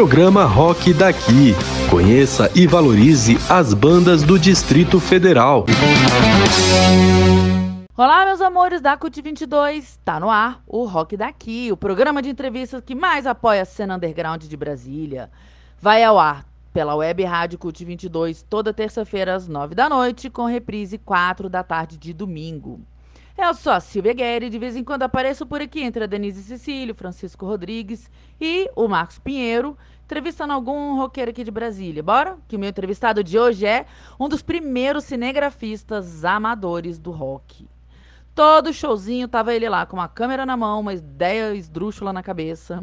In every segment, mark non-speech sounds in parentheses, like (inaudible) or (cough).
programa Rock Daqui. Conheça e valorize as bandas do Distrito Federal. Olá, meus amores da CUT 22. Tá no ar o Rock Daqui, o programa de entrevistas que mais apoia a cena underground de Brasília. Vai ao ar pela web rádio CUT 22 toda terça-feira às 9 da noite, com reprise 4 da tarde de domingo. Eu sou a Silvia Guerre de vez em quando apareço por aqui entre a Denise Cecílio, Francisco Rodrigues e o Marcos Pinheiro, entrevistando algum roqueiro aqui de Brasília. Bora? Que o meu entrevistado de hoje é um dos primeiros cinegrafistas amadores do rock. Todo showzinho tava ele lá com uma câmera na mão, uma ideia esdrúxula na cabeça.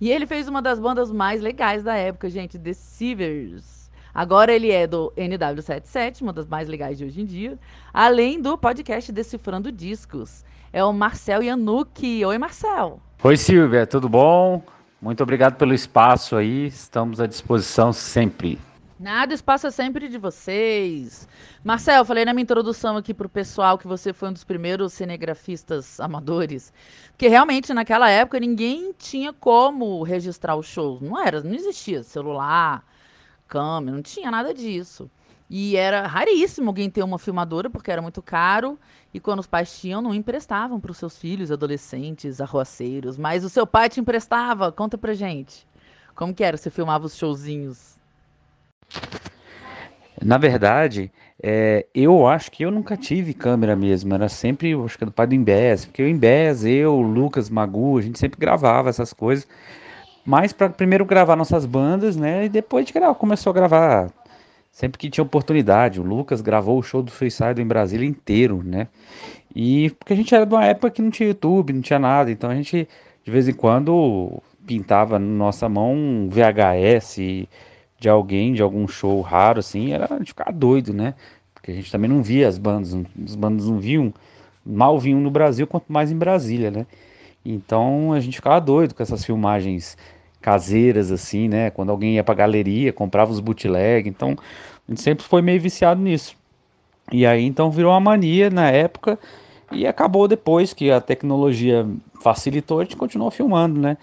E ele fez uma das bandas mais legais da época, gente, The Sievers. Agora ele é do NW77, uma das mais legais de hoje em dia, além do podcast Decifrando Discos. É o Marcel Yanuki. Oi, Marcel. Oi, Silvia, tudo bom? Muito obrigado pelo espaço aí, estamos à disposição sempre. Nada, espaço é sempre de vocês. Marcel, falei na minha introdução aqui para o pessoal que você foi um dos primeiros cinegrafistas amadores, porque realmente naquela época ninguém tinha como registrar os shows. Não era, não existia celular, câmera, não tinha nada disso. E era raríssimo alguém ter uma filmadora, porque era muito caro. E quando os pais tinham, não emprestavam para os seus filhos, adolescentes, arroaceiros. Mas o seu pai te emprestava? Conta pra gente. Como que era? Você filmava os showzinhos? Na verdade, é, eu acho que eu nunca tive câmera mesmo, era sempre, acho que do pai do Imbés, porque o Imbés, eu, Lucas, Magu, a gente sempre gravava essas coisas, mas para primeiro gravar nossas bandas, né, e depois de gravar, começou a gravar sempre que tinha oportunidade. O Lucas gravou o show do Suicide em Brasília inteiro, né, e porque a gente era de uma época que não tinha YouTube, não tinha nada, então a gente de vez em quando pintava na nossa mão um VHS de alguém, de algum show raro, assim, era de ficar doido, né? Porque a gente também não via as bandas, as bandas não viam, mal vinham no Brasil, quanto mais em Brasília, né? Então a gente ficava doido com essas filmagens caseiras, assim, né? Quando alguém ia pra galeria, comprava os bootleg, então a gente sempre foi meio viciado nisso. E aí então virou uma mania na época e acabou depois que a tecnologia facilitou, a gente continuou filmando, né?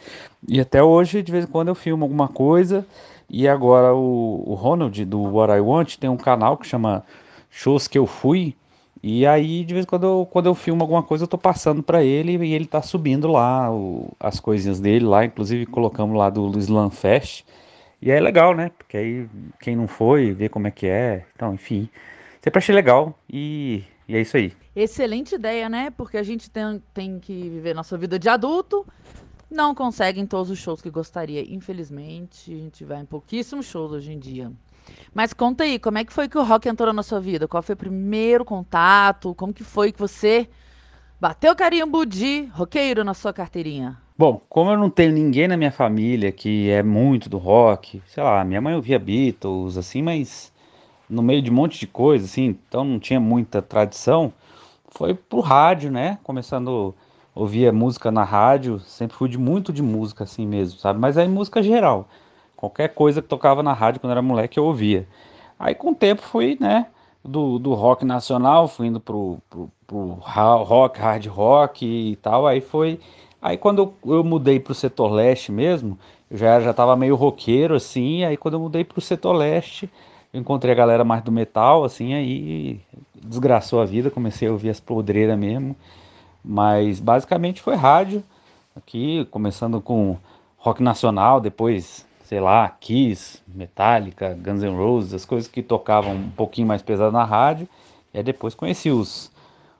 E até hoje, de vez em quando eu filmo alguma coisa, e agora o, o Ronald do What I Want tem um canal que chama Shows que eu fui. E aí, de vez em quando eu, quando eu filmo alguma coisa, eu tô passando para ele e ele tá subindo lá o, as coisinhas dele lá, inclusive colocamos lá do Slam Fest. E é legal, né? Porque aí quem não foi, vê como é que é. Então, enfim. Sempre achei legal e, e é isso aí. Excelente ideia, né? Porque a gente tem, tem que viver nossa vida de adulto, não consegue em todos os shows que gostaria. Infelizmente, a gente vai em pouquíssimos shows hoje em dia. Mas conta aí, como é que foi que o rock entrou na sua vida? Qual foi o primeiro contato? Como que foi que você bateu carimbo de roqueiro na sua carteirinha? Bom, como eu não tenho ninguém na minha família que é muito do rock, sei lá, minha mãe ouvia Beatles, assim, mas no meio de um monte de coisa, assim, então não tinha muita tradição, foi pro rádio, né? Começando ouvia música na rádio, sempre fui de muito de música assim mesmo, sabe? Mas aí música geral. Qualquer coisa que tocava na rádio quando era moleque eu ouvia. Aí com o tempo fui, né, do, do rock nacional, fui indo pro, pro, pro rock, hard rock e tal. Aí foi. Aí quando eu, eu mudei pro setor leste mesmo, eu já, já tava meio roqueiro assim. Aí quando eu mudei pro setor leste, eu encontrei a galera mais do metal, assim, aí desgraçou a vida, comecei a ouvir as podreiras mesmo. Mas basicamente foi rádio, aqui começando com rock nacional, depois, sei lá, Kiss, Metallica, Guns N' Roses, as coisas que tocavam um pouquinho mais pesado na rádio. E aí depois conheci os,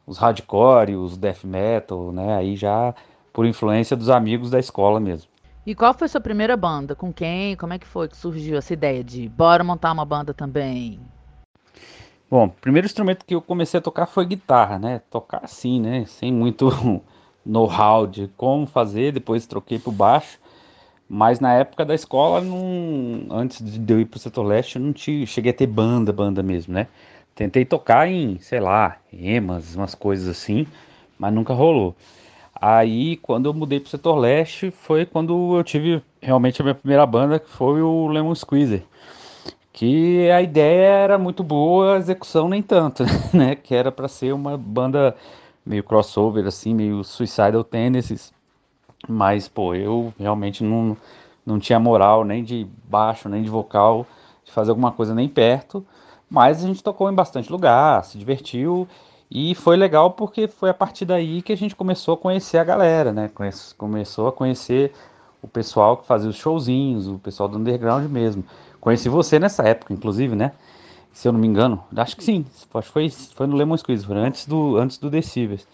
os hardcore, os death metal, né? Aí já por influência dos amigos da escola mesmo. E qual foi a sua primeira banda? Com quem? Como é que foi que surgiu essa ideia de bora montar uma banda também? Bom, o primeiro instrumento que eu comecei a tocar foi guitarra, né? Tocar assim, né? Sem muito (laughs) know-how de como fazer, depois troquei pro baixo. Mas na época da escola, não... antes de eu ir pro setor leste, eu não tinha... cheguei a ter banda, banda mesmo, né? Tentei tocar em, sei lá, emas, umas coisas assim, mas nunca rolou. Aí, quando eu mudei pro setor leste, foi quando eu tive realmente a minha primeira banda, que foi o Lemon Squeezer que a ideia era muito boa, a execução nem tanto, (laughs) né? Que era para ser uma banda meio crossover assim, meio Suicidal Tendencies. Mas pô, eu realmente não não tinha moral nem de baixo, nem de vocal, de fazer alguma coisa nem perto. Mas a gente tocou em bastante lugar, se divertiu e foi legal porque foi a partir daí que a gente começou a conhecer a galera, né? Começou a conhecer o pessoal que fazia os showzinhos, o pessoal do underground mesmo. Conheci você nessa época, inclusive, né? Se eu não me engano, acho que sim. Acho que foi, foi no Lemon Squeeze, foi antes do, antes do Decibels.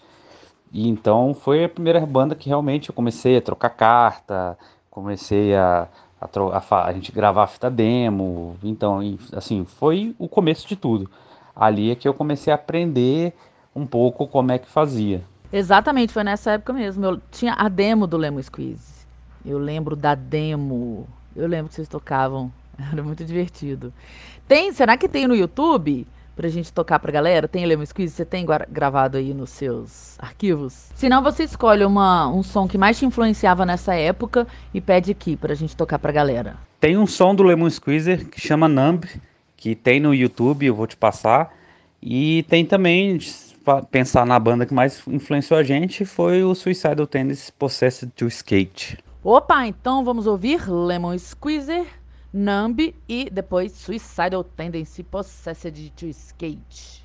E então foi a primeira banda que realmente eu comecei a trocar carta, comecei a, a, a, a gente gravar a fita demo. Então, assim, foi o começo de tudo. Ali é que eu comecei a aprender um pouco como é que fazia. Exatamente, foi nessa época mesmo. Eu tinha a demo do Lemon Squeeze. Eu lembro da demo. Eu lembro que vocês tocavam. (laughs) Era muito divertido. Tem, será que tem no YouTube? Pra gente tocar pra galera? Tem Lemon Squeeze? Você tem gravado aí nos seus arquivos? Se não, você escolhe uma, um som que mais te influenciava nessa época e pede aqui pra gente tocar pra galera. Tem um som do Lemon Squeezer que chama Numb, que tem no YouTube, eu vou te passar. E tem também, pensar na banda que mais influenciou a gente, foi o Suicidal Tendencies Possessed to Skate. Opa, então vamos ouvir Lemon Squeezer Numb e depois Suicidal Tendency Possessed to Skate.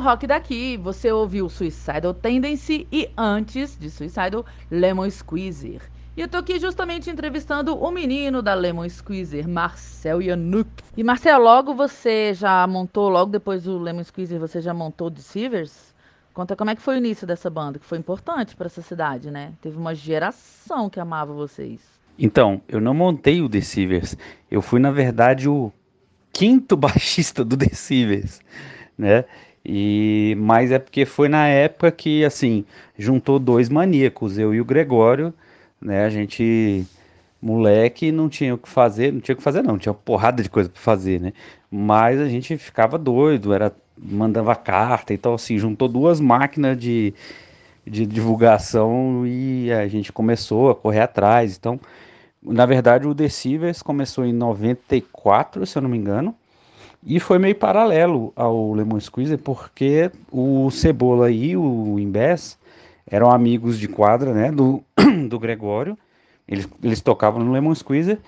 Rock daqui. Você ouviu Suicidal Tendency e antes de Suicidal, Lemon Squeezer. E eu tô aqui justamente entrevistando o menino da Lemon Squeezer, Marcel Yanuk. E Marcel, logo você já montou, logo depois do Lemon Squeezer, você já montou o Deceivers? Conta como é que foi o início dessa banda, que foi importante para essa cidade, né? Teve uma geração que amava vocês. Então, eu não montei o Deceivers. Eu fui, na verdade, o quinto (laughs) baixista do Deceivers, né? E mas é porque foi na época que assim juntou dois maníacos, eu e o Gregório, né? A gente moleque não tinha o que fazer, não tinha o que fazer não, tinha porrada de coisa para fazer, né? Mas a gente ficava doido, era mandava carta, então assim, juntou duas máquinas de, de divulgação e a gente começou a correr atrás. Então, na verdade, o Decibels começou em 94, se eu não me engano, e foi meio paralelo ao Lemon Squeezer, porque o Cebola e o Imbés eram amigos de quadra, né, do, (clears throat) do Gregório. Eles, eles tocavam no Lemon Squeezer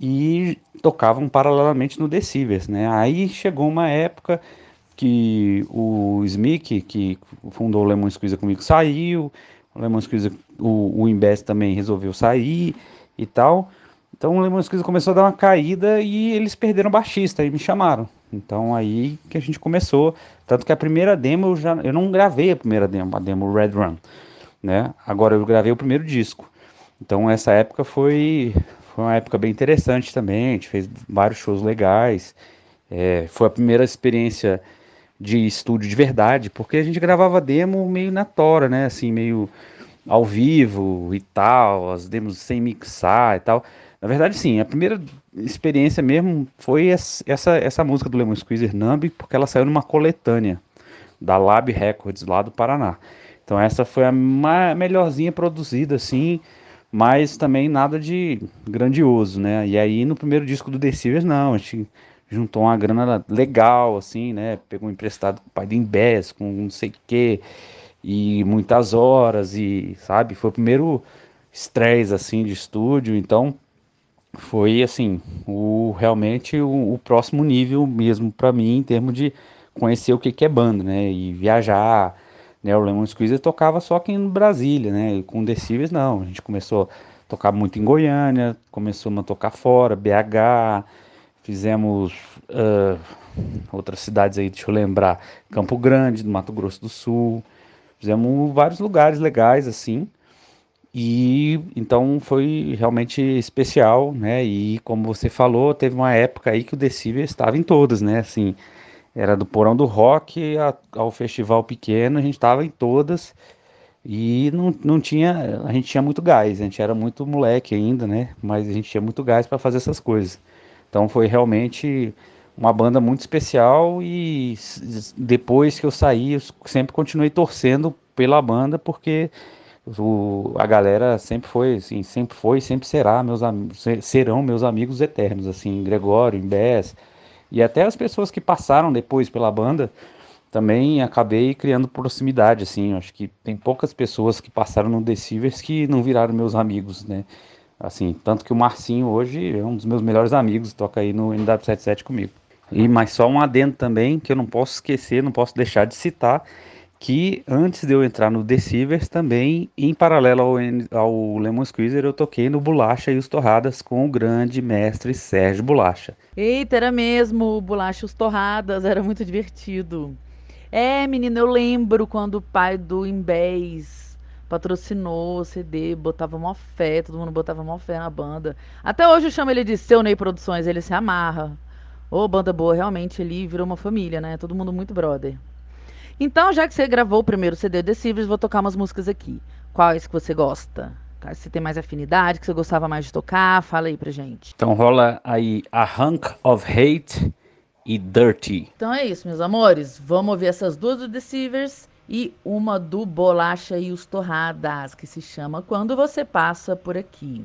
e tocavam paralelamente no Decibels, né? Aí chegou uma época que o Smick, que fundou o Lemon Squeezer comigo, saiu, o Lemon Squeezer, o, o Imbés também resolveu sair e tal. Então o Lemon Squeezer começou a dar uma caída e eles perderam o baixista e me chamaram. Então aí que a gente começou, tanto que a primeira demo eu já eu não gravei a primeira demo, a demo Red Run, né? Agora eu gravei o primeiro disco. Então essa época foi foi uma época bem interessante também, a gente fez vários shows legais. É, foi a primeira experiência de estúdio de verdade, porque a gente gravava demo meio na tora, né? Assim, meio ao vivo e tal, as demos sem mixar e tal. Na verdade, sim, a primeira experiência mesmo foi essa, essa música do Lemon Squeezer Numb, porque ela saiu numa coletânea da Lab Records lá do Paraná. Então essa foi a melhorzinha produzida, assim, mas também nada de grandioso, né? E aí no primeiro disco do Deceivers, não, a gente juntou uma grana legal, assim, né? Pegou emprestado com o pai do Imbés, com não sei o quê, e muitas horas, e sabe? Foi o primeiro estresse, assim, de estúdio, então foi assim o realmente o, o próximo nível mesmo para mim em termos de conhecer o que, que é banda, né? E viajar, né? O Lemon Squeezer tocava só aqui em Brasília, né? E com Decíveis não, a gente começou a tocar muito em Goiânia, começou a tocar fora, BH, fizemos uh, outras cidades aí, deixa eu lembrar, Campo Grande, do Mato Grosso do Sul, fizemos vários lugares legais assim. E então foi realmente especial, né? E como você falou, teve uma época aí que o Decibel estava em todas, né? Assim, era do Porão do Rock ao Festival Pequeno, a gente estava em todas e não, não tinha, a gente tinha muito gás, a gente era muito moleque ainda, né? Mas a gente tinha muito gás para fazer essas coisas. Então foi realmente uma banda muito especial e depois que eu saí, eu sempre continuei torcendo pela banda porque o, a galera sempre foi, assim, sempre foi, sempre será meus serão meus amigos eternos, assim, Gregório, Imbés, e até as pessoas que passaram depois pela banda, também acabei criando proximidade, assim, acho que tem poucas pessoas que passaram no Deceivers que não viraram meus amigos, né, assim, tanto que o Marcinho hoje é um dos meus melhores amigos, toca aí no NW77 comigo. E mais só um adendo também que eu não posso esquecer, não posso deixar de citar, que antes de eu entrar no Deceivers, também, em paralelo ao, ao Lemon Squeezer, eu toquei no Bolacha e os Torradas com o grande mestre Sérgio Bolacha. Eita, era mesmo, Bolacha e os Torradas, era muito divertido. É, menina, eu lembro quando o pai do Imbés patrocinou o CD, botava mó fé, todo mundo botava mó fé na banda. Até hoje eu chamo ele de Seu Ney Produções, ele se amarra. Ô, oh, banda boa, realmente, ele virou uma família, né? Todo mundo muito brother. Então, já que você gravou o primeiro CD de Civils, vou tocar umas músicas aqui. Quais que você gosta? Quais você tem mais afinidade, que você gostava mais de tocar? Fala aí pra gente. Então rola aí A Hunk of Hate e Dirty. Então é isso, meus amores. Vamos ouvir essas duas do Deceivers e uma do Bolacha e os Torradas, que se chama Quando Você Passa Por Aqui.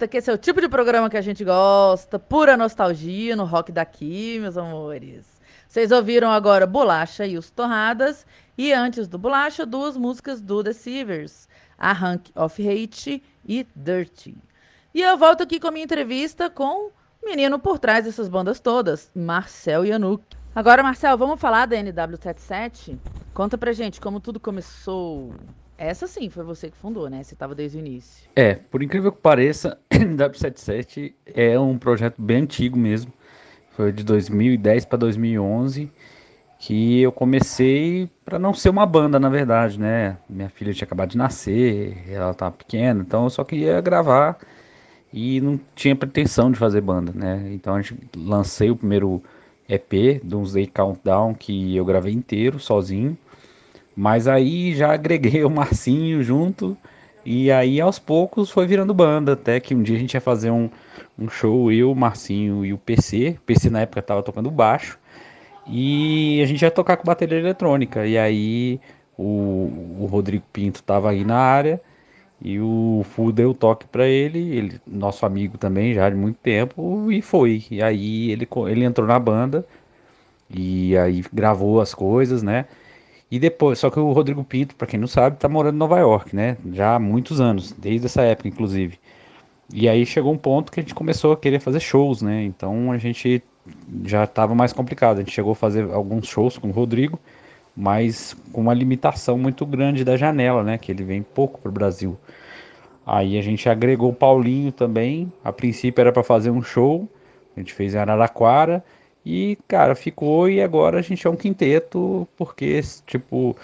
Eita, que esse é o tipo de programa que a gente gosta. Pura nostalgia no rock daqui, meus amores. Vocês ouviram agora Bolacha e os Torradas. E antes do Bolacha, duas músicas do The Sievers. A Hunk of Hate e Dirty. E eu volto aqui com a minha entrevista com o menino por trás dessas bandas todas, Marcel Yanuk. Agora, Marcel, vamos falar da NW77? Conta pra gente como tudo começou. Essa sim foi você que fundou, né? Você estava desde o início. É, por incrível que pareça, (clears throat) NW77 é um projeto bem antigo mesmo. Foi de 2010 para 2011 que eu comecei para não ser uma banda, na verdade, né? Minha filha tinha acabado de nascer, ela estava pequena, então eu só queria gravar e não tinha pretensão de fazer banda, né? Então a gente lancei o primeiro EP, Doomsday Countdown, que eu gravei inteiro, sozinho. Mas aí já agreguei (laughs) o Marcinho junto E aí aos poucos foi virando banda, até que um dia a gente ia fazer um, um show, eu, o Marcinho e o PC. O PC na época tava tocando baixo. E a gente ia tocar com bateria eletrônica. E aí o, o Rodrigo Pinto tava aí na área. E o Fu deu toque para ele, ele, nosso amigo também já de muito tempo, e foi. E aí ele, ele entrou na banda e aí gravou as coisas, né? E depois, só que o Rodrigo Pinto, para quem não sabe, tá morando em Nova York, né? Já há muitos anos, desde essa época, inclusive. E aí chegou um ponto que a gente começou a querer fazer shows, né? Então a gente já estava mais complicado. A gente chegou a fazer alguns shows com o Rodrigo, mas com uma limitação muito grande da janela, né? Que ele vem pouco para o Brasil. Aí a gente agregou o Paulinho também. A princípio era para fazer um show, a gente fez em Araraquara e, cara, ficou e agora a gente é um quinteto, porque, tipo,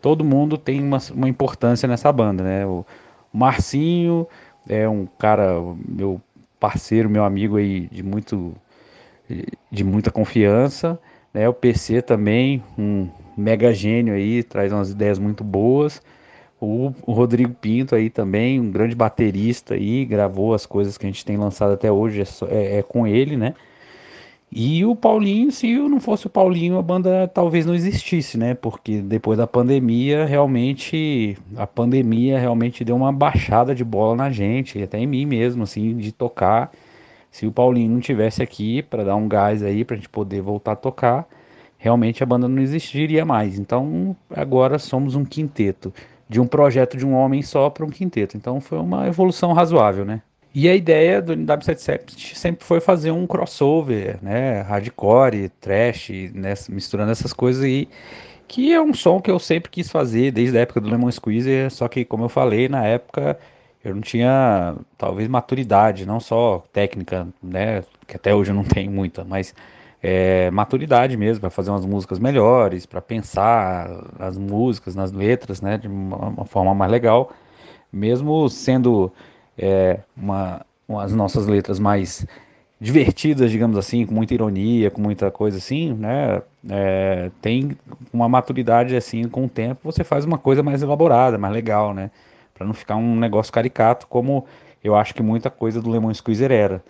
todo mundo tem uma, uma importância nessa banda, né? O Marcinho é um cara, meu parceiro, meu amigo aí de muito de muita confiança, né? O PC também, um mega gênio aí, traz umas ideias muito boas. O, Rodrigo Pinto aí também, um grande baterista aí, gravou as coisas que a gente tem lançado até hoje, é, é, é com ele, né? E o Paulinho, se não fosse o Paulinho, a banda talvez não existisse, né? Porque depois da pandemia, realmente, a pandemia realmente deu uma baixada de bola na gente, até em mim mesmo, assim, de tocar. Se o Paulinho não tivesse aqui para dar um gás aí para a gente poder voltar a tocar, realmente a banda não existiria mais. Então, agora somos um quinteto, de um projeto de um homem só para um quinteto. Então, foi uma evolução razoável, né? E a ideia do NW77 sempre foi fazer um crossover, né? Hardcore, trash, né? misturando essas coisas aí. Que é um som que eu sempre quis fazer desde a época do Lemon Squeezer, só que, como eu falei, na época eu não tinha, talvez, maturidade, não só técnica, né? Que até hoje eu não (laughs) tenho muita, mas é, maturidade mesmo, para fazer umas músicas melhores, para pensar as músicas, nas letras, né? De uma, uma forma mais legal. Mesmo sendo é, uma, as nossas letras mais divertidas, digamos assim, com muita ironia, com muita coisa assim, né? É, tem uma maturidade assim, com o tempo, você faz uma coisa mais elaborada, mais legal, né? Para não ficar um negócio caricato, como eu acho que muita coisa do Lemon Squeezer era.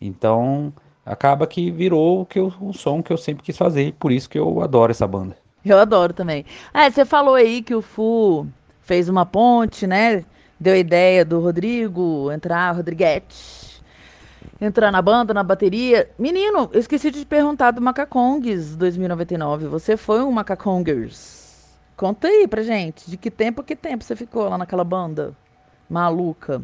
Então, acaba que virou o que eu, um som que eu sempre quis fazer, e por isso que eu adoro essa banda. Eu adoro também. Ah, você falou aí que o Fu fez uma ponte, né? Deu a ideia do Rodrigo entrar, Rodriguete, entrar na banda, na bateria. Menino, eu esqueci de te perguntar do Macacongues 2099. Você foi um Macacongers? Conta aí pra gente, de que tempo que tempo você ficou lá naquela banda maluca?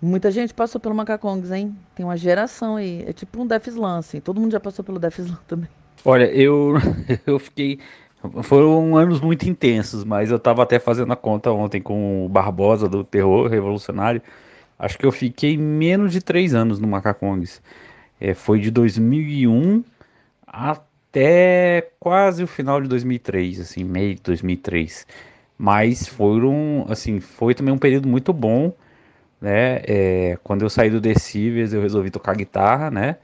Muita gente passou pelo Macacongues, hein? Tem uma geração aí. É tipo um Def Slam, assim. Todo mundo já passou pelo Def Slam também. Olha, eu, (laughs) eu fiquei foram anos muito intensos, mas eu estava até fazendo a conta ontem com o Barbosa do Terror Revolucionário. Acho que eu fiquei menos de três anos no Macacongues. É, foi de 2001 até quase o final de 2003, assim, meio de 2003. Mas foram, assim, foi também um período muito bom, né? É, quando eu saí do Decibels, eu resolvi tocar guitarra, né?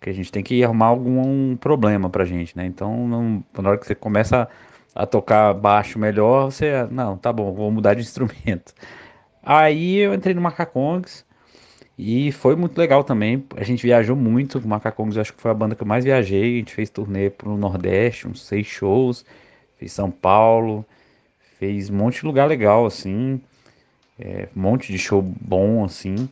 Que a gente tem que arrumar algum problema pra gente, né? Então, não, na hora que você começa a, a tocar baixo melhor, você, não, tá bom, vou mudar de (laughs) instrumento. Aí eu entrei no Macacongs e foi muito legal também. A gente viajou muito, o Macacongs acho que foi a banda que eu mais viajei. A gente fez turnê pro Nordeste, uns seis shows, fez São Paulo, fez um monte de lugar legal, assim, é, um monte de show bom, assim.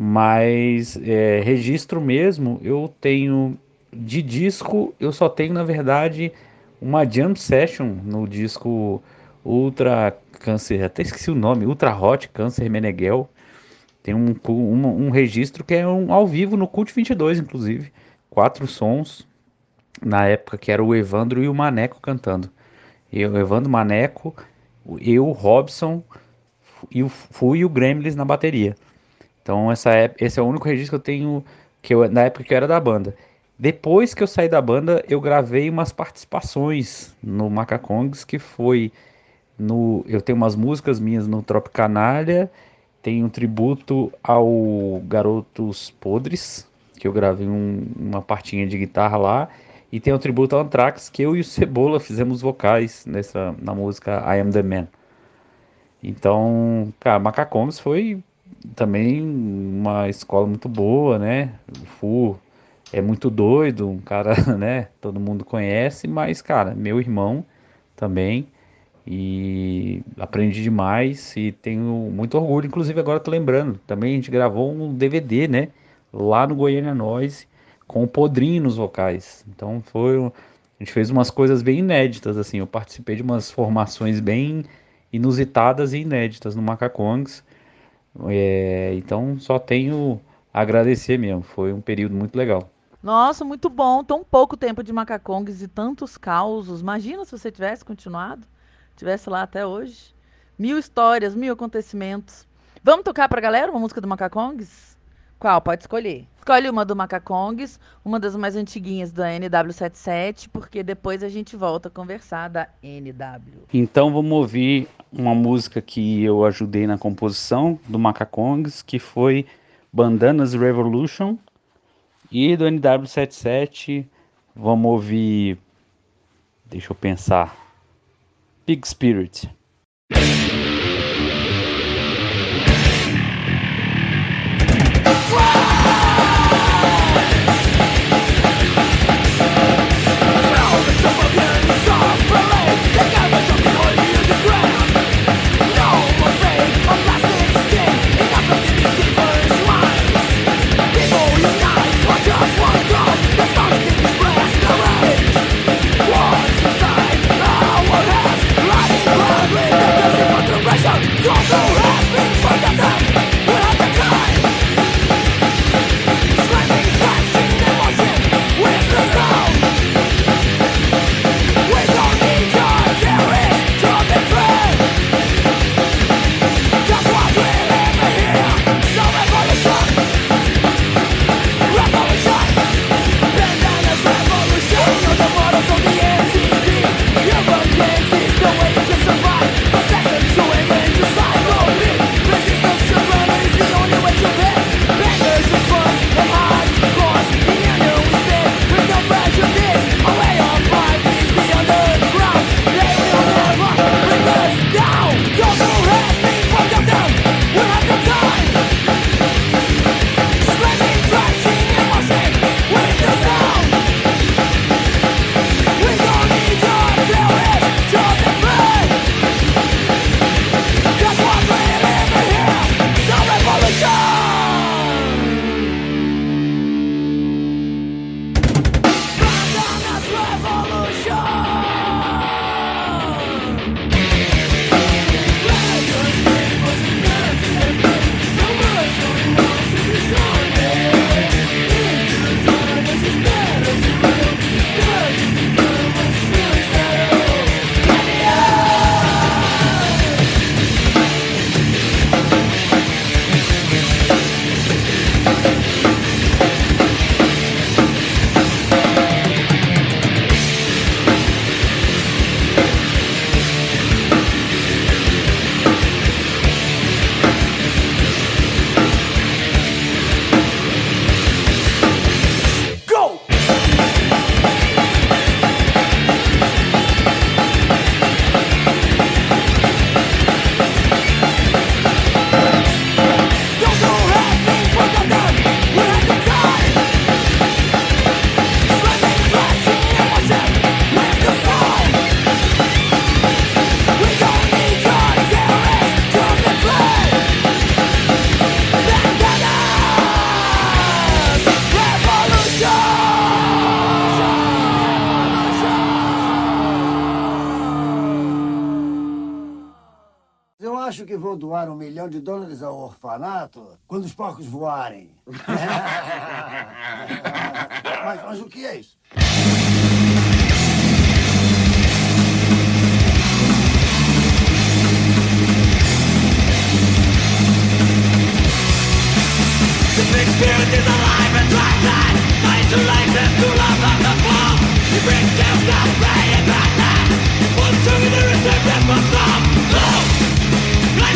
Mas é, registro mesmo, eu tenho de disco, eu só tenho na verdade uma jam session no disco Ultra Câncer, até esqueci o nome, Ultra Hot Câncer Meneghel. Tem um, um, um registro que é um ao vivo no Cult 22, inclusive. Quatro sons, na época que era o Evandro e o Maneco cantando. Eu, Evandro Maneco, eu, Robson, e Fui o Gremlins na bateria. Então essa é, esse é o único registro que eu tenho que eu, na época que eu era da banda. Depois que eu saí da banda, eu gravei umas participações no Macacongs, que foi no eu tenho umas músicas minhas no Tropicanália, tem um tributo ao Garotos Podres, que eu gravei um, uma partinha de guitarra lá, e tem um tributo ao Anthrax, que eu e o Cebola (laughs) fizemos vocais nessa na música I Am the Man. Então, cara, Macacombs foi também uma escola muito boa, né? O Fu é muito doido, um cara, (laughs) né? Todo mundo conhece, mas, cara, meu irmão também. E aprendi demais e tenho muito orgulho. Inclusive, agora tô lembrando, também a gente gravou um DVD, né? Lá no Goiânia Noise, com o Podrinho nos vocais. Então foi. A gente fez umas coisas bem inéditas, assim. Eu participei de umas formações bem inusitadas e inéditas no Macacongs. É, então só tenho a agradecer mesmo. Foi um período muito legal. Nossa, muito bom. Tão pouco tempo de Macacongs e tantos causos. Imagina se você tivesse continuado, tivesse lá até hoje. Mil histórias, mil acontecimentos. Vamos tocar pra galera uma música do Macacongs? Qual? Pode escolher. Escolhe uma do Macacongs, uma das mais antiguinhas da NW77, porque depois a gente volta a conversar da NW. Então vamos ouvir uma música que eu ajudei na composição do Macacongs, que foi Bandanas Revolution. E do NW77 vamos ouvir. Deixa eu pensar. Big Spirit. Quando os porcos voarem. (laughs) mas, mas o que é isso? The big spirit is alive and drives that life and to love on the floor He brings down that ray and back One us what's the! This comes one that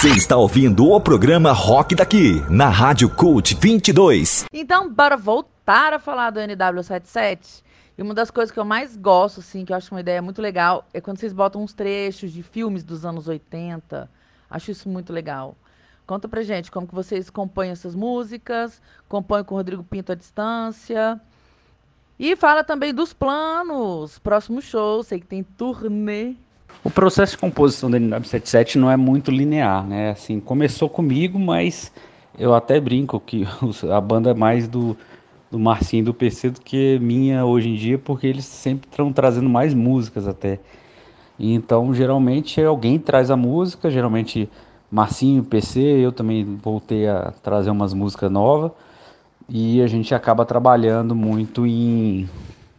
Você está ouvindo o programa Rock Daqui, na Rádio Cult 22. Então, bora voltar a falar do NW77. E uma das coisas que eu mais gosto, assim, que eu acho uma ideia muito legal, é quando vocês botam uns trechos de filmes dos anos 80. Acho isso muito legal. Conta pra gente como que vocês compõem essas músicas, compõem com o Rodrigo Pinto à distância. E fala também dos planos, próximo show, sei que tem turnê. O processo de composição do NW77 não é muito linear, né? Assim, começou comigo, mas eu até brinco que (laughs) a banda é mais do, do Marcinho e do PC do que minha hoje em dia, porque eles sempre estão trazendo mais músicas até. Então, geralmente, alguém traz a música, geralmente Marcinho, PC, eu também voltei a trazer umas músicas novas, e a gente acaba trabalhando muito em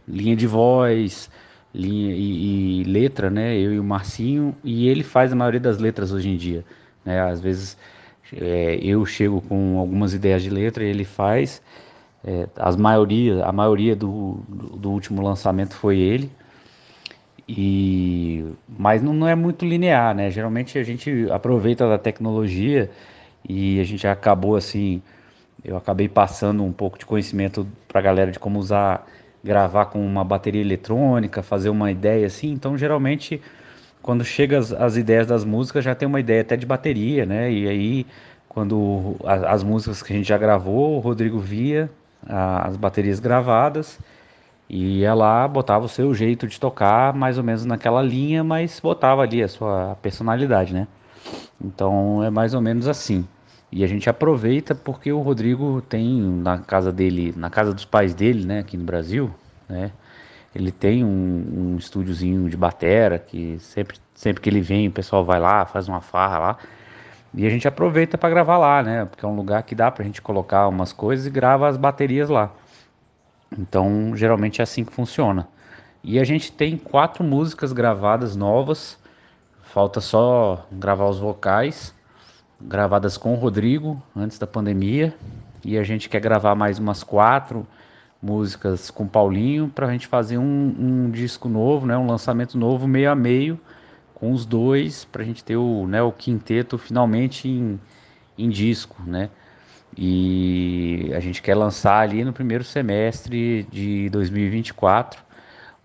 linha de voz, linha e, e letra, né? Eu e o Marcinho, e ele faz a maioria das letras hoje em dia, né? Às vezes é, eu chego com algumas ideias de letra e ele faz. É, as maioria, a maioria do, do, último lançamento foi ele. E mas não, não é muito linear, né? Geralmente a gente aproveita da tecnologia e a gente acabou assim, eu acabei passando um pouco de conhecimento para a galera de como usar, gravar com uma bateria eletrônica, fazer uma ideia assim. Então, geralmente, quando chega as, as ideias das músicas, já tem uma ideia até de bateria, né? E aí, quando a- as músicas que a gente já gravou, o Rodrigo via a- as baterias gravadas e ia lá, botava o seu jeito de tocar, mais ou menos naquela linha, mas botava ali a sua personalidade, né? Então é mais ou menos assim. E a gente aproveita porque o Rodrigo tem na casa dele, na casa dos pais dele, né, aqui no Brasil, né? Ele tem um, um estúdiozinho de batera que sempre, sempre que ele vem, o pessoal vai lá, faz uma farra lá. E a gente aproveita para gravar lá, né? Porque é um lugar que dá pra gente colocar umas coisas e grava as baterias lá. Então, geralmente é assim que funciona. E a gente tem quatro músicas gravadas novas. Falta só gravar os vocais, gravadas com o Rodrigo antes da pandemia. E a gente quer gravar mais umas quatro músicas com o Paulinho para a gente fazer um, um disco novo, né? Um lançamento novo meio a meio com os dois para a gente ter o, né, o quinteto finalmente em, em disco, né? E a gente quer lançar ali no primeiro semestre de 2024.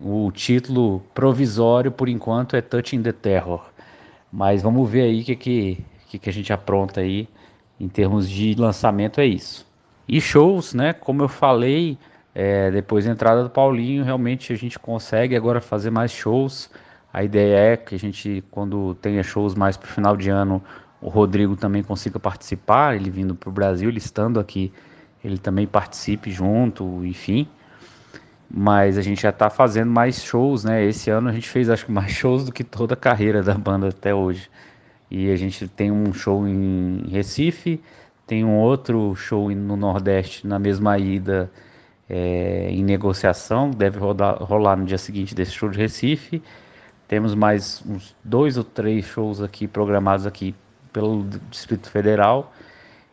O título provisório, por enquanto, é Touching the Terror. Mas vamos ver aí o que, que, que, que a gente apronta aí em termos de lançamento, é isso. E shows, né? Como eu falei, é, depois da entrada do Paulinho, realmente a gente consegue agora fazer mais shows. A ideia é que a gente, quando tenha shows mais para o final de ano, o Rodrigo também consiga participar, ele vindo para o Brasil, ele estando aqui, ele também participe junto, enfim. Mas a gente já está fazendo mais shows, né? Esse ano a gente fez acho que mais (laughs) shows do que toda a carreira da banda até hoje. E a gente tem um show em Recife, tem um outro show no Nordeste na mesma ida é, em negociação, deve rodar, rolar no dia seguinte desse show de Recife. Temos mais uns dois ou três shows aqui programados aqui pelo Distrito Federal.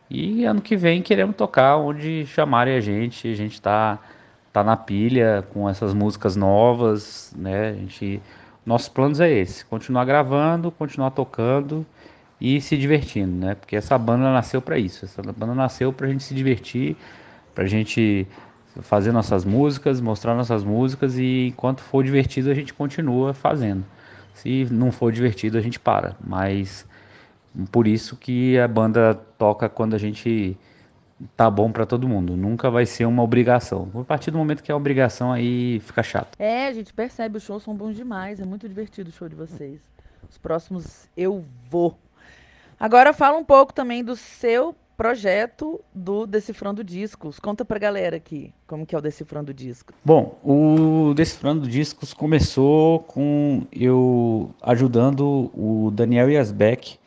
E ano que vem queremos tocar onde chamarem a gente. A gente está tá na pilha com essas músicas novas, né? A gente, nossos planos é esse: continuar gravando, continuar tocando e se divertindo, né? Porque essa banda nasceu para isso. Essa banda nasceu para a gente se divertir, para a gente fazer nossas músicas, mostrar nossas músicas e enquanto for divertido a gente continua fazendo. Se não for divertido a gente para, mas por isso que a banda toca quando a gente tá bom para todo mundo. Nunca vai ser uma obrigação. A partir do momento que é obrigação, aí fica chato. É, a gente percebe, os shows são bons demais. É muito divertido o show de vocês. Os próximos eu vou. Agora fala um pouco também do seu projeto do Decifrando Discos. Conta pra galera aqui como que é o Decifrando Discos. Bom, o Decifrando Discos começou com eu ajudando o Daniel Yasbeck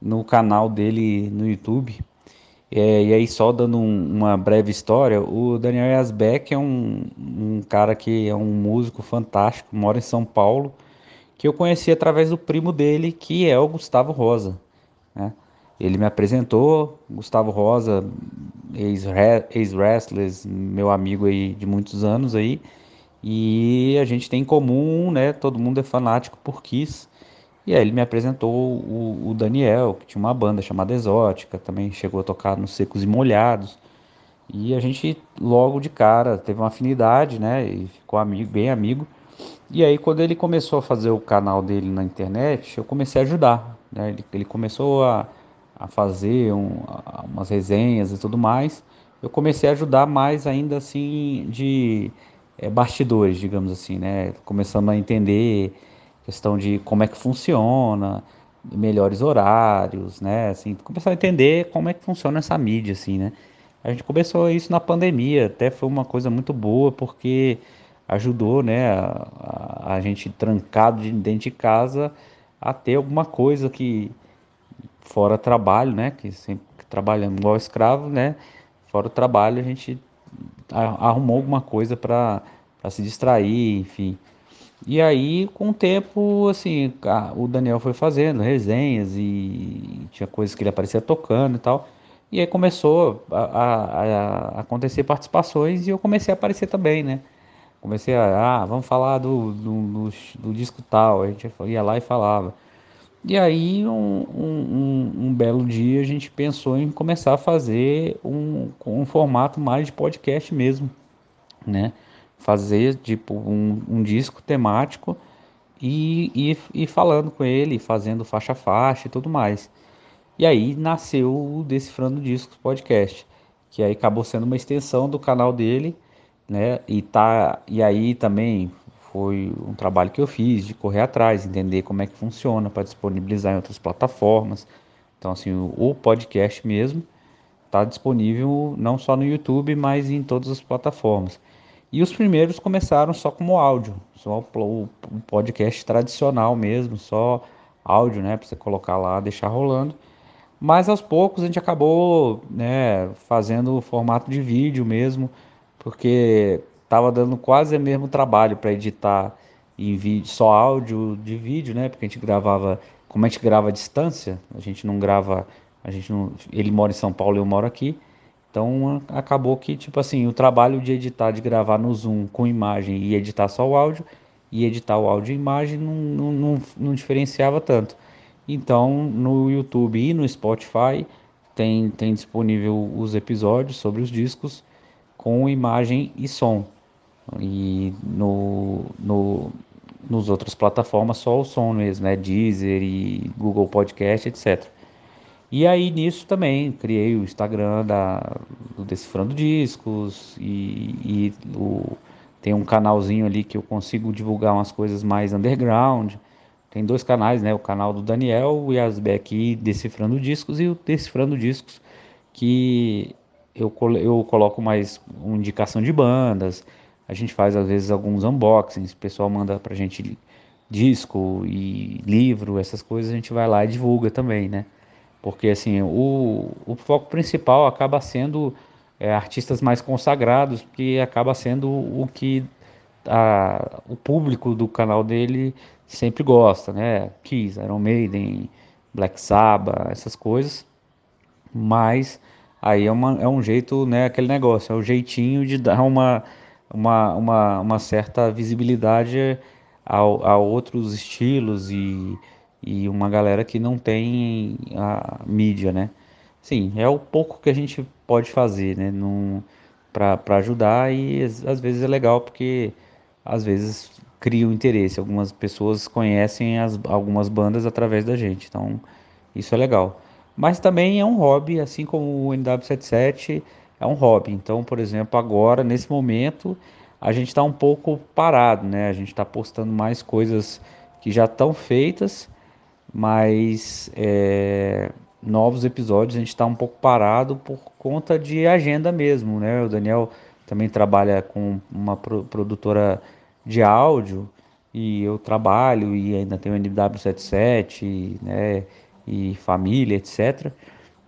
no canal dele no YouTube. É, e aí, só dando um, uma breve história, o Daniel Yasbeck é um, um cara que é um músico fantástico, mora em São Paulo, que eu conheci através do primo dele, que é o Gustavo Rosa. Né? Ele me apresentou, Gustavo Rosa, ex-wrestlers, meu amigo aí de muitos anos aí, e a gente tem em comum, né? Todo mundo é fanático por Kiss. E aí ele me apresentou o, o, Daniel, que tinha uma banda chamada Exótica, também chegou a tocar nos Secos e Molhados. E a gente logo de cara teve uma afinidade, né? E ficou amigo, bem amigo. E aí quando ele começou a fazer o canal dele na internet, eu comecei a ajudar. Né? Ele, ele começou a, a fazer um, a, umas resenhas e tudo mais. Eu comecei a ajudar mais ainda assim de é, bastidores, digamos assim, né? Começando a entender questão de como é que funciona, melhores horários, né? Assim, começar a entender como é que funciona essa mídia, assim, né? A gente começou isso na pandemia, até foi uma coisa muito boa, porque ajudou, né, a, a gente trancado de dentro de casa a ter alguma coisa que fora trabalho, né, que sempre trabalhando igual escravo, né, fora o trabalho a gente arrumou alguma coisa para se distrair, enfim. E aí, com o tempo, assim, o Daniel foi fazendo resenhas e tinha coisas que ele aparecia tocando e tal. E aí começou a, a, a acontecer participações e eu comecei a aparecer também, né? Comecei a, ah, vamos falar do, do, do, do disco tal, a gente ia lá e falava. E aí, um, um, um, belo dia, a gente pensou em começar a fazer um, um formato mais de podcast mesmo, né? Fazer tipo um, um disco temático e, e, e, falando com ele, fazendo faixa a faixa e tudo mais. E aí nasceu o Decifrando Discos podcast, que aí acabou sendo uma extensão do canal dele, né? E tá e aí também foi um trabalho que eu fiz de correr atrás, entender como é que funciona para disponibilizar em outras plataformas. Então assim, o podcast mesmo está disponível não só no YouTube, mas em todas as plataformas. E os primeiros começaram só como áudio, só o podcast tradicional mesmo, só áudio, né, para você colocar lá, deixar rolando. Mas aos poucos a gente acabou, né, fazendo o formato de vídeo mesmo, porque tava dando quase o mesmo trabalho para editar em vídeo, só áudio de vídeo, né? Porque a gente gravava, como a gente grava à distância, a gente não grava, a gente não, ele mora em São Paulo e eu moro aqui. Então acabou que, tipo assim, o trabalho de editar, de gravar no Zoom com imagem e editar só o áudio, e editar o áudio e imagem não, não, não, não diferenciava tanto. Então no YouTube e no Spotify tem, tem disponível os episódios sobre os discos com imagem e som. E no, no, nos outras plataformas só o som mesmo, né? Deezer e Google Podcast, etc. E aí nisso também criei o Instagram da, do Decifrando Discos e, e o, tem um canalzinho ali que eu consigo divulgar umas coisas mais underground. Tem dois canais, né? O canal do Daniel, o Yasbeck Decifrando Discos e o Decifrando Discos, que eu, eu coloco mais uma indicação de bandas. A gente faz às vezes alguns unboxings, o pessoal manda pra gente disco e livro, essas coisas, a gente vai lá e divulga também, né? Porque assim o, o foco principal acaba sendo é, artistas mais consagrados, que acaba sendo o que a, o público do canal dele sempre gosta, né? Kiss, Iron Maiden, Black Sabbath, essas coisas. Mas aí é, uma, é um jeito, né, aquele negócio, é o jeitinho de dar uma, uma, uma, uma certa visibilidade a, a outros estilos e, e uma galera que não tem a mídia, né? Sim, é o pouco que a gente pode fazer, né? Para ajudar e às vezes é legal porque às vezes cria um interesse. Algumas pessoas conhecem as, algumas bandas através da gente, então isso é legal. Mas também é um hobby, assim como o NW77 é um hobby. Então, por exemplo, agora, nesse momento, a gente está um pouco parado, né? A gente está postando mais coisas que já estão feitas, mas é, novos episódios a gente está um pouco parado por conta de agenda mesmo, né? O Daniel também trabalha com uma produtora de áudio e eu trabalho e ainda tenho o NW77, né? E família, etc.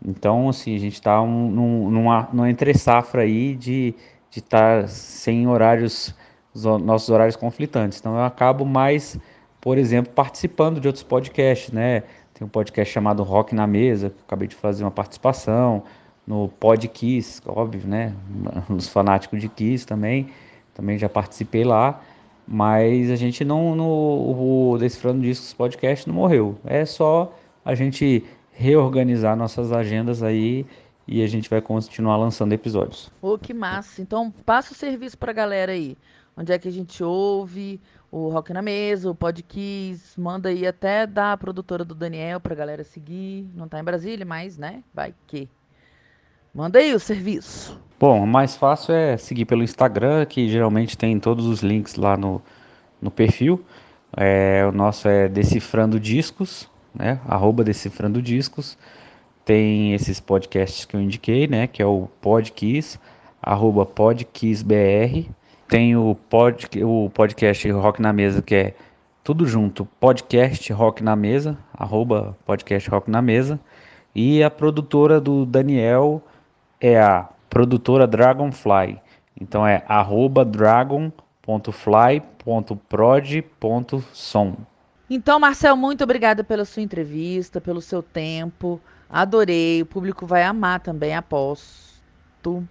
Então, assim, a gente está um, num, numa, numa entre safra aí de de estar tá sem horários, nossos horários conflitantes. Então eu acabo mais, por exemplo, participando de outros podcasts, né? Tem um podcast chamado Rock na Mesa, que eu acabei de fazer uma participação, no Pod Kiss, óbvio, né? (laughs) Os fanáticos de Kiss também, também já participei lá. Mas a gente não, no o Decifrando Discos podcast não morreu. É só a gente reorganizar nossas agendas aí e a gente vai continuar lançando episódios. Ô, oh, que massa! Então, passa o serviço pra galera aí. Onde é que a gente ouve o Rock na Mesa, o Podkiss, manda aí até da produtora do Daniel pra galera seguir. Não tá em Brasília, mas, né, vai que. Manda aí o serviço. Bom, o mais fácil é seguir pelo Instagram, que geralmente tem todos os links lá no, no perfil. É, o nosso é Decifrando Discos, né? Arroba Decifrando Discos tem esses podcasts que eu indiquei, né? Que é o Podkiss, arroba PodkissBR. Tem o, pod, o podcast Rock na Mesa, que é tudo junto, podcast Rock na Mesa, arroba podcast Rock na Mesa. E a produtora do Daniel é a produtora Dragonfly. Então é arroba dragon.fly.prod.som. Então, Marcel, muito obrigada pela sua entrevista, pelo seu tempo. Adorei. O público vai amar também, aposto.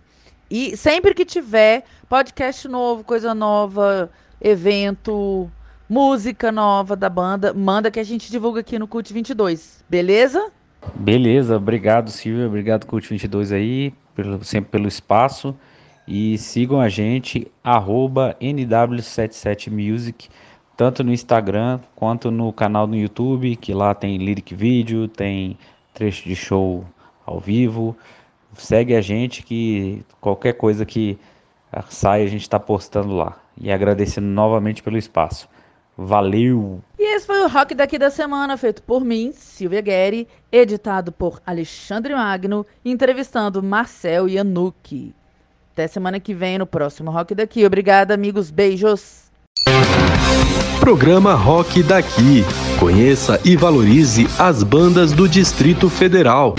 E sempre que tiver podcast novo, coisa nova, evento, música nova da banda, manda que a gente divulga aqui no Cult 22. Beleza? Beleza, obrigado Silvia, obrigado Cult 22 aí, pelo, sempre pelo espaço. E sigam a gente, NW77Music, tanto no Instagram quanto no canal no YouTube, que lá tem lyric vídeo, tem trecho de show ao vivo. Segue a gente que qualquer coisa que sai a gente está postando lá. E agradecendo novamente pelo espaço. Valeu! E esse foi o Rock daqui da semana, feito por mim, Silvia Guerri, editado por Alexandre Magno, entrevistando Marcel Yanuki. Até semana que vem no próximo Rock daqui. Obrigada, amigos. Beijos! Programa Rock Daqui. Conheça e valorize as bandas do Distrito Federal.